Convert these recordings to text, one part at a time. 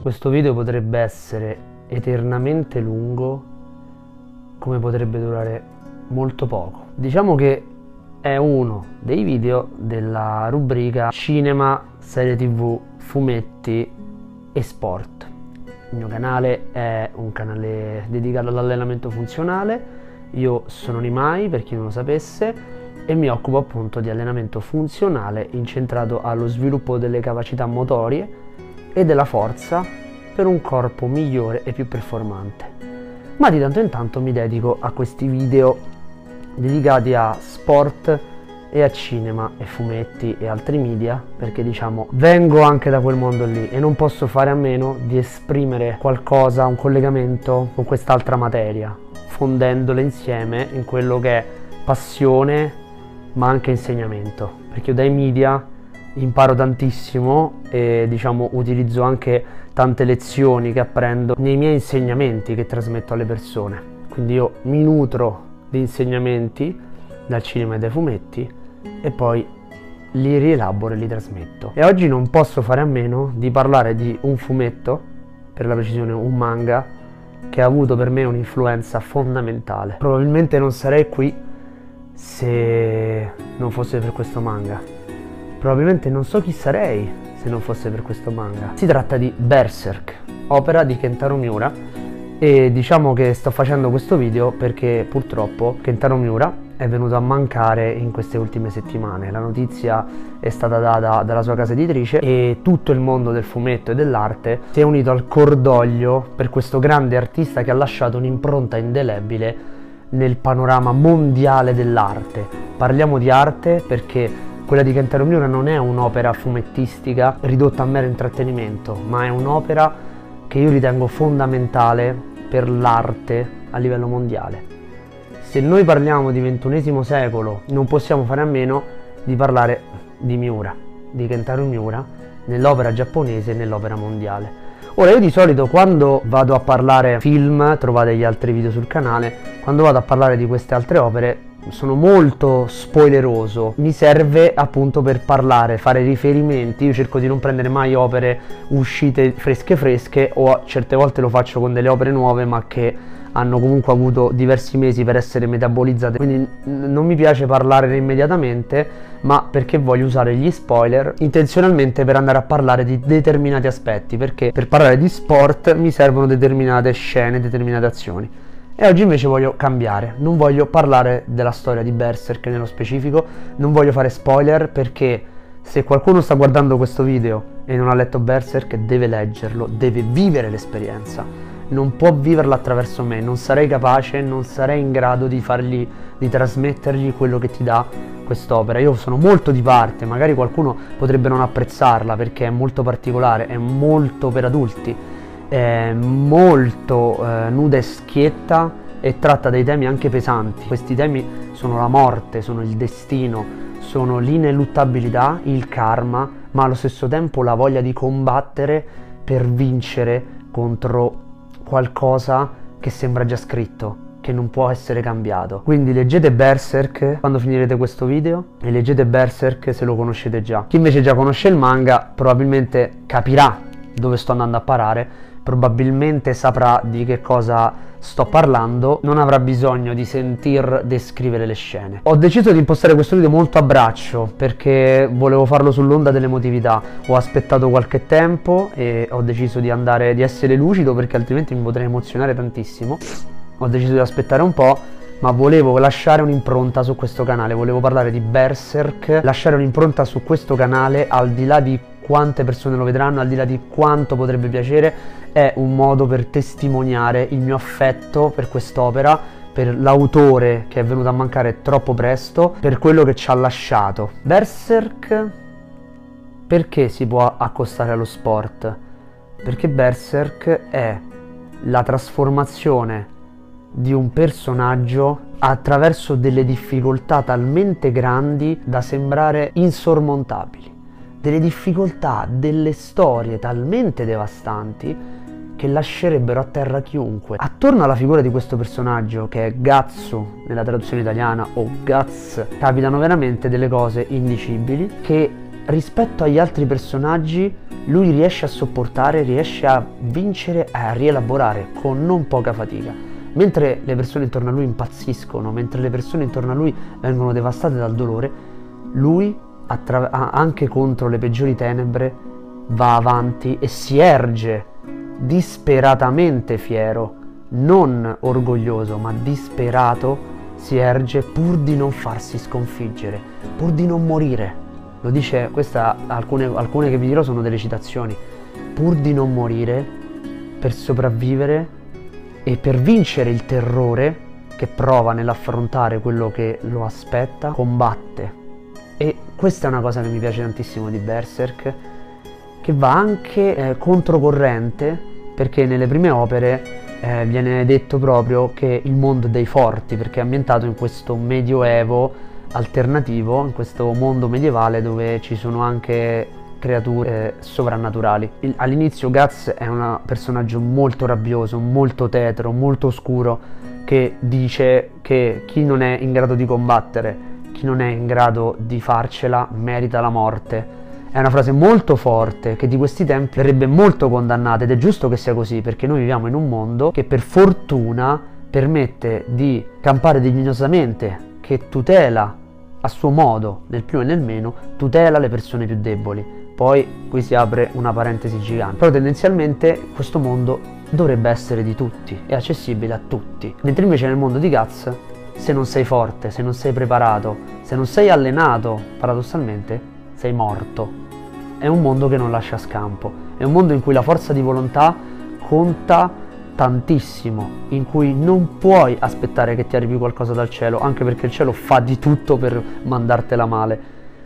Questo video potrebbe essere eternamente lungo come potrebbe durare molto poco. Diciamo che è uno dei video della rubrica cinema, serie tv, fumetti e sport. Il mio canale è un canale dedicato all'allenamento funzionale, io sono Nimai per chi non lo sapesse e mi occupo appunto di allenamento funzionale incentrato allo sviluppo delle capacità motorie e della forza per un corpo migliore e più performante. Ma di tanto in tanto mi dedico a questi video dedicati a sport e a cinema e fumetti e altri media perché diciamo vengo anche da quel mondo lì e non posso fare a meno di esprimere qualcosa, un collegamento con quest'altra materia, fondendole insieme in quello che è passione ma anche insegnamento, perché io dai media imparo tantissimo e diciamo utilizzo anche tante lezioni che apprendo nei miei insegnamenti che trasmetto alle persone. Quindi io mi nutro di insegnamenti dal cinema e dai fumetti e poi li rielaboro e li trasmetto. E oggi non posso fare a meno di parlare di un fumetto, per la precisione un manga, che ha avuto per me un'influenza fondamentale. Probabilmente non sarei qui se non fosse per questo manga. Probabilmente non so chi sarei se non fosse per questo manga. Si tratta di Berserk, opera di Kentaro Miura e diciamo che sto facendo questo video perché purtroppo Kentaro Miura è venuto a mancare in queste ultime settimane. La notizia è stata data dalla sua casa editrice e tutto il mondo del fumetto e dell'arte si è unito al cordoglio per questo grande artista che ha lasciato un'impronta indelebile nel panorama mondiale dell'arte. Parliamo di arte perché quella di Kentaro Miura non è un'opera fumettistica ridotta a mero intrattenimento, ma è un'opera che io ritengo fondamentale per l'arte a livello mondiale. Se noi parliamo di XXI secolo, non possiamo fare a meno di parlare di Miura, di Kentaro Miura, nell'opera giapponese e nell'opera mondiale. Ora io di solito quando vado a parlare film, trovate gli altri video sul canale, quando vado a parlare di queste altre opere sono molto spoileroso, mi serve appunto per parlare, fare riferimenti, io cerco di non prendere mai opere uscite fresche fresche o certe volte lo faccio con delle opere nuove ma che hanno comunque avuto diversi mesi per essere metabolizzate, quindi non mi piace parlarne immediatamente, ma perché voglio usare gli spoiler intenzionalmente per andare a parlare di determinati aspetti, perché per parlare di sport mi servono determinate scene, determinate azioni. E oggi invece voglio cambiare, non voglio parlare della storia di Berserk nello specifico, non voglio fare spoiler perché se qualcuno sta guardando questo video e non ha letto Berserk deve leggerlo, deve vivere l'esperienza. Non può viverla attraverso me, non sarei capace, non sarei in grado di fargli, di trasmettergli quello che ti dà quest'opera. Io sono molto di parte, magari qualcuno potrebbe non apprezzarla perché è molto particolare, è molto per adulti, è molto eh, nuda e schietta e tratta dei temi anche pesanti. Questi temi sono la morte, sono il destino, sono l'ineluttabilità, il karma, ma allo stesso tempo la voglia di combattere per vincere contro qualcosa che sembra già scritto, che non può essere cambiato. Quindi leggete Berserk quando finirete questo video e leggete Berserk se lo conoscete già. Chi invece già conosce il manga probabilmente capirà dove sto andando a parare, probabilmente saprà di che cosa sto parlando, non avrà bisogno di sentir descrivere le scene. Ho deciso di impostare questo video molto a braccio perché volevo farlo sull'onda dell'emotività. Ho aspettato qualche tempo e ho deciso di andare di essere lucido perché altrimenti mi potrei emozionare tantissimo. Ho deciso di aspettare un po' ma volevo lasciare un'impronta su questo canale, volevo parlare di Berserk, lasciare un'impronta su questo canale al di là di quante persone lo vedranno, al di là di quanto potrebbe piacere, è un modo per testimoniare il mio affetto per quest'opera, per l'autore che è venuto a mancare troppo presto, per quello che ci ha lasciato. Berserk perché si può accostare allo sport? Perché Berserk è la trasformazione di un personaggio attraverso delle difficoltà talmente grandi da sembrare insormontabili delle difficoltà, delle storie talmente devastanti che lascerebbero a terra chiunque. Attorno alla figura di questo personaggio, che è Gazzo nella traduzione italiana o Gaz, capitano veramente delle cose indicibili che rispetto agli altri personaggi lui riesce a sopportare, riesce a vincere a rielaborare con non poca fatica. Mentre le persone intorno a lui impazziscono, mentre le persone intorno a lui vengono devastate dal dolore, lui, attra- anche contro le peggiori tenebre, va avanti e si erge disperatamente fiero, non orgoglioso, ma disperato, si erge pur di non farsi sconfiggere, pur di non morire. Lo dice, questa, alcune, alcune che vi dirò sono delle citazioni, pur di non morire, per sopravvivere e per vincere il terrore che prova nell'affrontare quello che lo aspetta, combatte. E questa è una cosa che mi piace tantissimo di Berserk, che va anche eh, controcorrente, perché nelle prime opere eh, viene detto proprio che il mondo dei forti, perché è ambientato in questo medioevo alternativo, in questo mondo medievale dove ci sono anche creature sovrannaturali. Il, all'inizio Guts è un personaggio molto rabbioso, molto tetro, molto oscuro, che dice che chi non è in grado di combattere, chi non è in grado di farcela, merita la morte. È una frase molto forte che di questi tempi verrebbe molto condannata ed è giusto che sia così perché noi viviamo in un mondo che per fortuna permette di campare dignosamente che tutela a suo modo, nel più e nel meno, tutela le persone più deboli. Poi qui si apre una parentesi gigante. Però tendenzialmente questo mondo dovrebbe essere di tutti, è accessibile a tutti. Mentre invece nel mondo di Guts, se non sei forte, se non sei preparato, se non sei allenato, paradossalmente, sei morto. È un mondo che non lascia scampo, è un mondo in cui la forza di volontà conta tantissimo, in cui non puoi aspettare che ti arrivi qualcosa dal cielo, anche perché il cielo fa di tutto per mandartela male.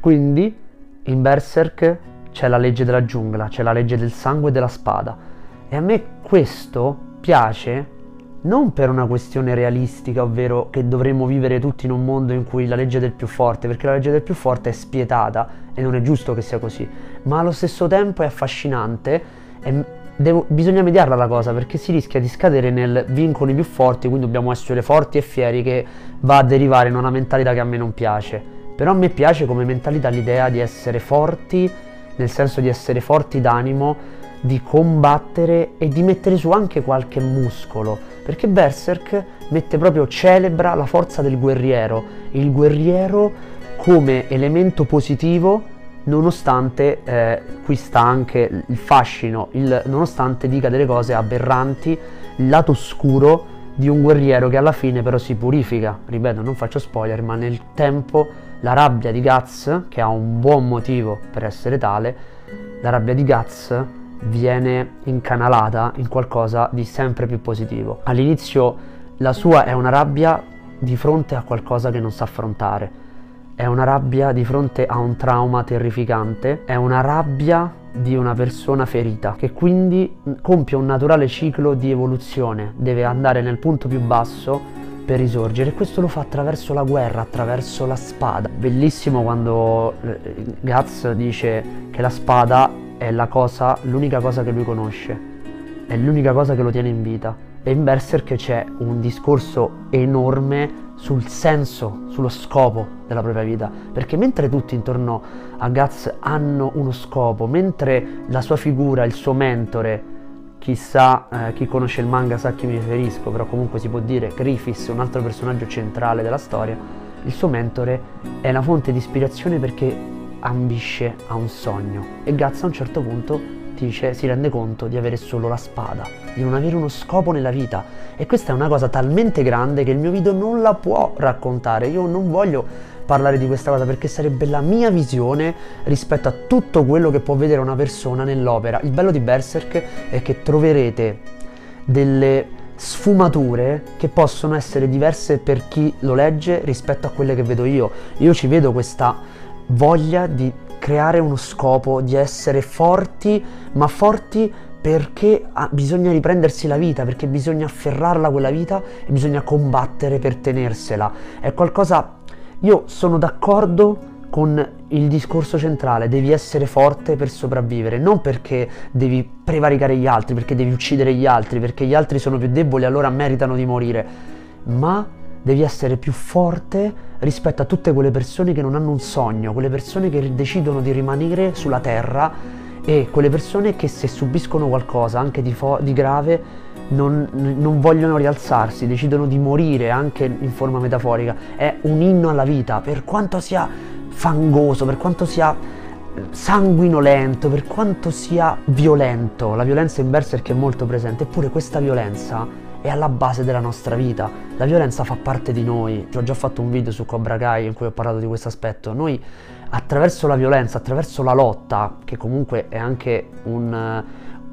Quindi in Berserk c'è la legge della giungla, c'è la legge del sangue e della spada. E a me questo piace non per una questione realistica, ovvero che dovremmo vivere tutti in un mondo in cui la legge del più forte, perché la legge del più forte è spietata e non è giusto che sia così, ma allo stesso tempo è affascinante e Devo, bisogna mediarla la cosa perché si rischia di scadere nel vincoli più forti, quindi dobbiamo essere forti e fieri che va a derivare in una mentalità che a me non piace. Però a me piace come mentalità l'idea di essere forti, nel senso di essere forti d'animo, di combattere e di mettere su anche qualche muscolo, perché Berserk mette proprio celebra la forza del guerriero, il guerriero come elemento positivo nonostante eh, qui sta anche il fascino, il, nonostante dica delle cose aberranti, il lato oscuro di un guerriero che alla fine però si purifica. Ripeto, non faccio spoiler, ma nel tempo la rabbia di Guts, che ha un buon motivo per essere tale, la rabbia di Guts viene incanalata in qualcosa di sempre più positivo. All'inizio la sua è una rabbia di fronte a qualcosa che non sa affrontare è una rabbia di fronte a un trauma terrificante, è una rabbia di una persona ferita che quindi compie un naturale ciclo di evoluzione, deve andare nel punto più basso per risorgere e questo lo fa attraverso la guerra, attraverso la spada. Bellissimo quando eh, Guts dice che la spada è la cosa, l'unica cosa che lui conosce, è l'unica cosa che lo tiene in vita. E in Berserk c'è un discorso enorme sul senso, sullo scopo della propria vita, perché mentre tutti intorno a Guts hanno uno scopo, mentre la sua figura, il suo mentore, chissà eh, chi conosce il manga sa a chi mi riferisco, però comunque si può dire Griffiths, un altro personaggio centrale della storia, il suo mentore è una fonte di ispirazione perché ambisce a un sogno e Guts a un certo punto dice, si rende conto di avere solo la spada, di non avere uno scopo nella vita. E questa è una cosa talmente grande che il mio video non la può raccontare. Io non voglio parlare di questa cosa perché sarebbe la mia visione rispetto a tutto quello che può vedere una persona nell'opera. Il bello di Berserk è che troverete delle sfumature che possono essere diverse per chi lo legge rispetto a quelle che vedo io. Io ci vedo questa voglia di creare uno scopo, di essere forti, ma forti perché bisogna riprendersi la vita, perché bisogna afferrarla quella vita e bisogna combattere per tenersela. È qualcosa... Io sono d'accordo con il discorso centrale, devi essere forte per sopravvivere, non perché devi prevaricare gli altri, perché devi uccidere gli altri, perché gli altri sono più deboli e allora meritano di morire, ma devi essere più forte rispetto a tutte quelle persone che non hanno un sogno, quelle persone che decidono di rimanere sulla terra e quelle persone che se subiscono qualcosa anche di, di grave non, non, vogliono rialzarsi, decidono di morire anche in forma metaforica. È un inno alla vita, per quanto sia fangoso, per quanto sia sanguinolento, per quanto sia violento. La violenza in Berserk è molto presente, eppure questa violenza è alla base della nostra vita. La violenza fa parte di noi. Ho già fatto un video su Cobra Kai in cui ho parlato di questo aspetto. Noi attraverso la violenza, attraverso la lotta, che comunque è anche un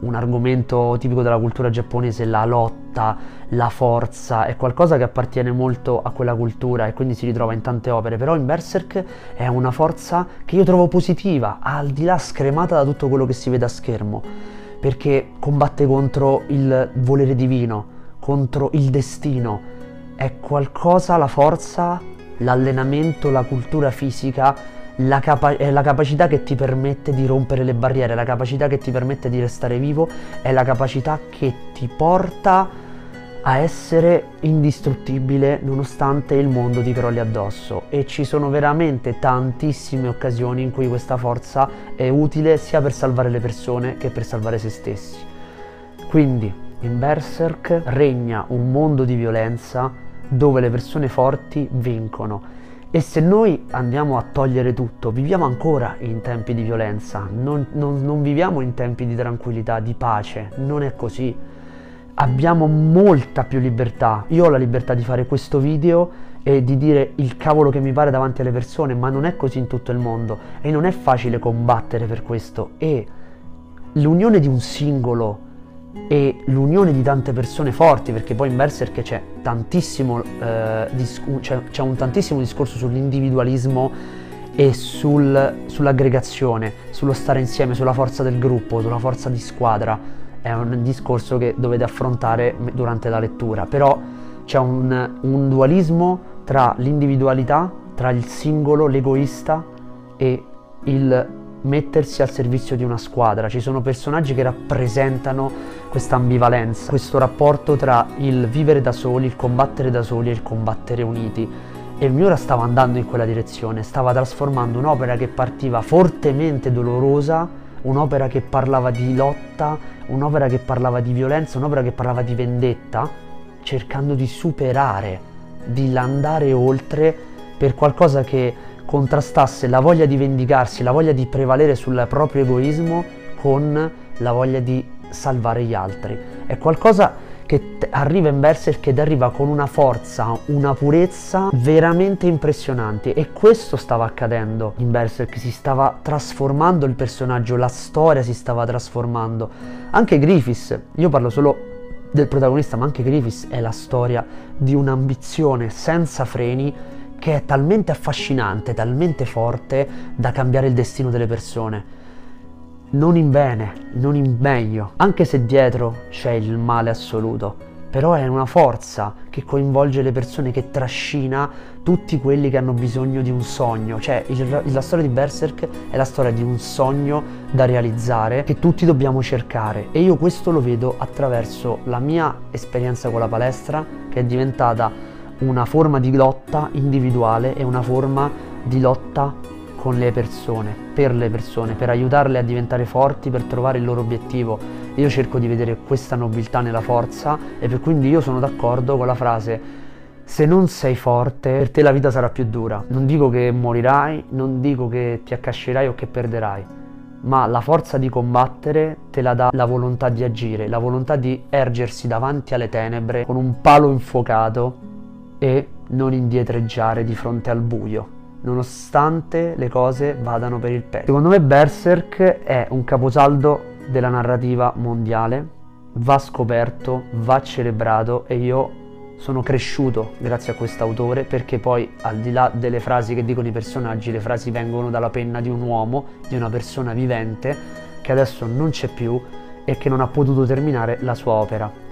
un argomento tipico della cultura giapponese, la lotta, la forza, è qualcosa che appartiene molto a quella cultura e quindi si ritrova in tante opere, però in Berserk è una forza che io trovo positiva, al di là scremata da tutto quello che si vede a schermo, perché combatte contro il volere divino, contro il destino, è qualcosa, la forza, l'allenamento, la cultura fisica la, capa- è la capacità che ti permette di rompere le barriere, la capacità che ti permette di restare vivo, è la capacità che ti porta a essere indistruttibile nonostante il mondo ti crolli addosso e ci sono veramente tantissime occasioni in cui questa forza è utile sia per salvare le persone che per salvare se stessi. Quindi in Berserk regna un mondo di violenza dove le persone forti vincono e se noi andiamo a togliere tutto, viviamo ancora in tempi di violenza, non, non, non, viviamo in tempi di tranquillità, di pace, non è così. Abbiamo molta più libertà. Io ho la libertà di fare questo video e di dire il cavolo che mi pare davanti alle persone, ma non è così in tutto il mondo e non è facile combattere per questo. E l'unione di un singolo e l'unione di tante persone forti, perché poi in Berserk c'è, tantissimo, eh, discu- c'è, c'è un tantissimo discorso sull'individualismo e sul, sull'aggregazione, sullo stare insieme, sulla forza del gruppo, sulla forza di squadra. È un discorso che dovete affrontare durante la lettura, però c'è un, un dualismo tra l'individualità, tra il singolo, l'egoista e il mettersi al servizio di una squadra. Ci sono personaggi che rappresentano questa ambivalenza, questo rapporto tra il vivere da soli, il combattere da soli e il combattere uniti. E il Miura stava andando in quella direzione, stava trasformando un'opera che partiva fortemente dolorosa, un'opera che parlava di lotta, un'opera che parlava di violenza, un'opera che parlava di vendetta, cercando di superare, di andare oltre per qualcosa che contrastasse la voglia di vendicarsi, la voglia di prevalere sul proprio egoismo con la voglia di salvare gli altri. È qualcosa che arriva in Berserk ed arriva con una forza, una purezza veramente impressionanti e questo stava accadendo in Berserk, si stava trasformando il personaggio, la storia si stava trasformando. Anche Griffiths, io parlo solo del protagonista, ma anche Griffiths è la storia di un'ambizione senza freni che è talmente affascinante, talmente forte da cambiare il destino delle persone. Non in bene, non in meglio, anche se dietro c'è il male assoluto, però è una forza che coinvolge le persone, che trascina tutti quelli che hanno bisogno di un sogno. Cioè, il, la storia di Berserk è la storia di un sogno da realizzare che tutti dobbiamo cercare. E io questo lo vedo attraverso la mia esperienza con la palestra, che è diventata una forma di lotta individuale e una forma di lotta con le persone, per le persone, per aiutarle a diventare forti, per trovare il loro obiettivo. Io cerco di vedere questa nobiltà nella forza e per quindi io sono d'accordo con la frase se non sei forte, per te la vita sarà più dura. Non dico che morirai, non dico che ti accascerai o che perderai, ma la forza di combattere te la dà la volontà di agire, la volontà di ergersi davanti alle tenebre con un palo infuocato e non indietreggiare di fronte al buio, nonostante le cose vadano per il peggio. Secondo me Berserk è un caposaldo della narrativa mondiale, va scoperto, va celebrato e io sono cresciuto grazie a quest'autore perché poi al di là delle frasi che dicono i personaggi, le frasi vengono dalla penna di un uomo, di una persona vivente che adesso non c'è più e che non ha potuto terminare la sua opera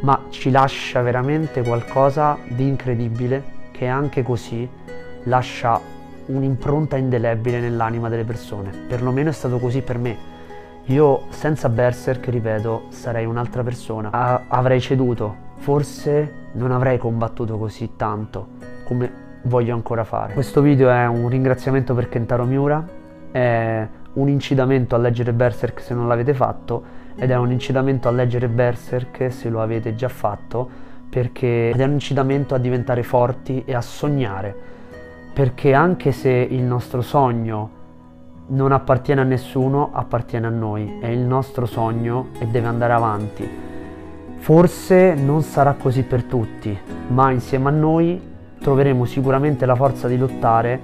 ma ci lascia veramente qualcosa di incredibile che anche così lascia un'impronta indelebile nell'anima delle persone. Perlomeno è stato così per me. Io senza Berserk, ripeto, sarei un'altra persona. A- avrei ceduto, forse non avrei combattuto così tanto come voglio ancora fare. Questo video è un ringraziamento per Kentaro Miura, è un incitamento a leggere Berserk se non l'avete fatto ed è un incitamento a leggere Berserk se lo avete già fatto perché è un incitamento a diventare forti e a sognare perché anche se il nostro sogno non appartiene a nessuno, appartiene a noi, è il nostro sogno e deve andare avanti. Forse non sarà così per tutti, ma insieme a noi troveremo sicuramente la forza di lottare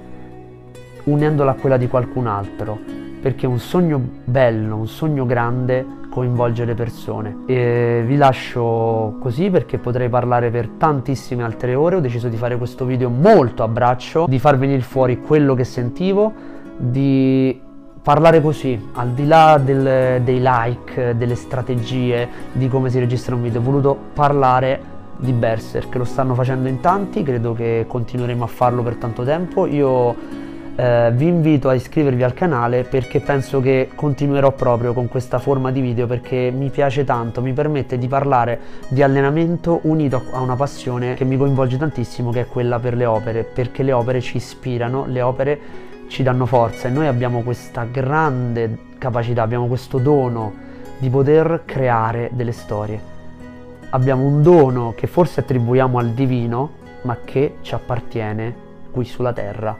unendola a quella di qualcun altro, perché un sogno bello, un sogno grande coinvolge le persone. E vi lascio così perché potrei parlare per tantissime altre ore, ho deciso di fare questo video molto a braccio, di far venire fuori quello che sentivo, di parlare così, al di là del, dei like, delle strategie, di come si registra un video, ho voluto parlare di Berserk, lo stanno facendo in tanti, credo che continueremo a farlo per tanto tempo. Io eh, vi invito a iscrivervi al canale perché penso che continuerò proprio con questa forma di video perché mi piace tanto, mi permette di parlare di allenamento unito a una passione che mi coinvolge tantissimo che è quella per le opere, perché le opere ci ispirano, le opere ci danno forza e noi abbiamo questa grande capacità, abbiamo questo dono di poter creare delle storie abbiamo un dono che forse attribuiamo al divino, ma che ci appartiene qui sulla terra.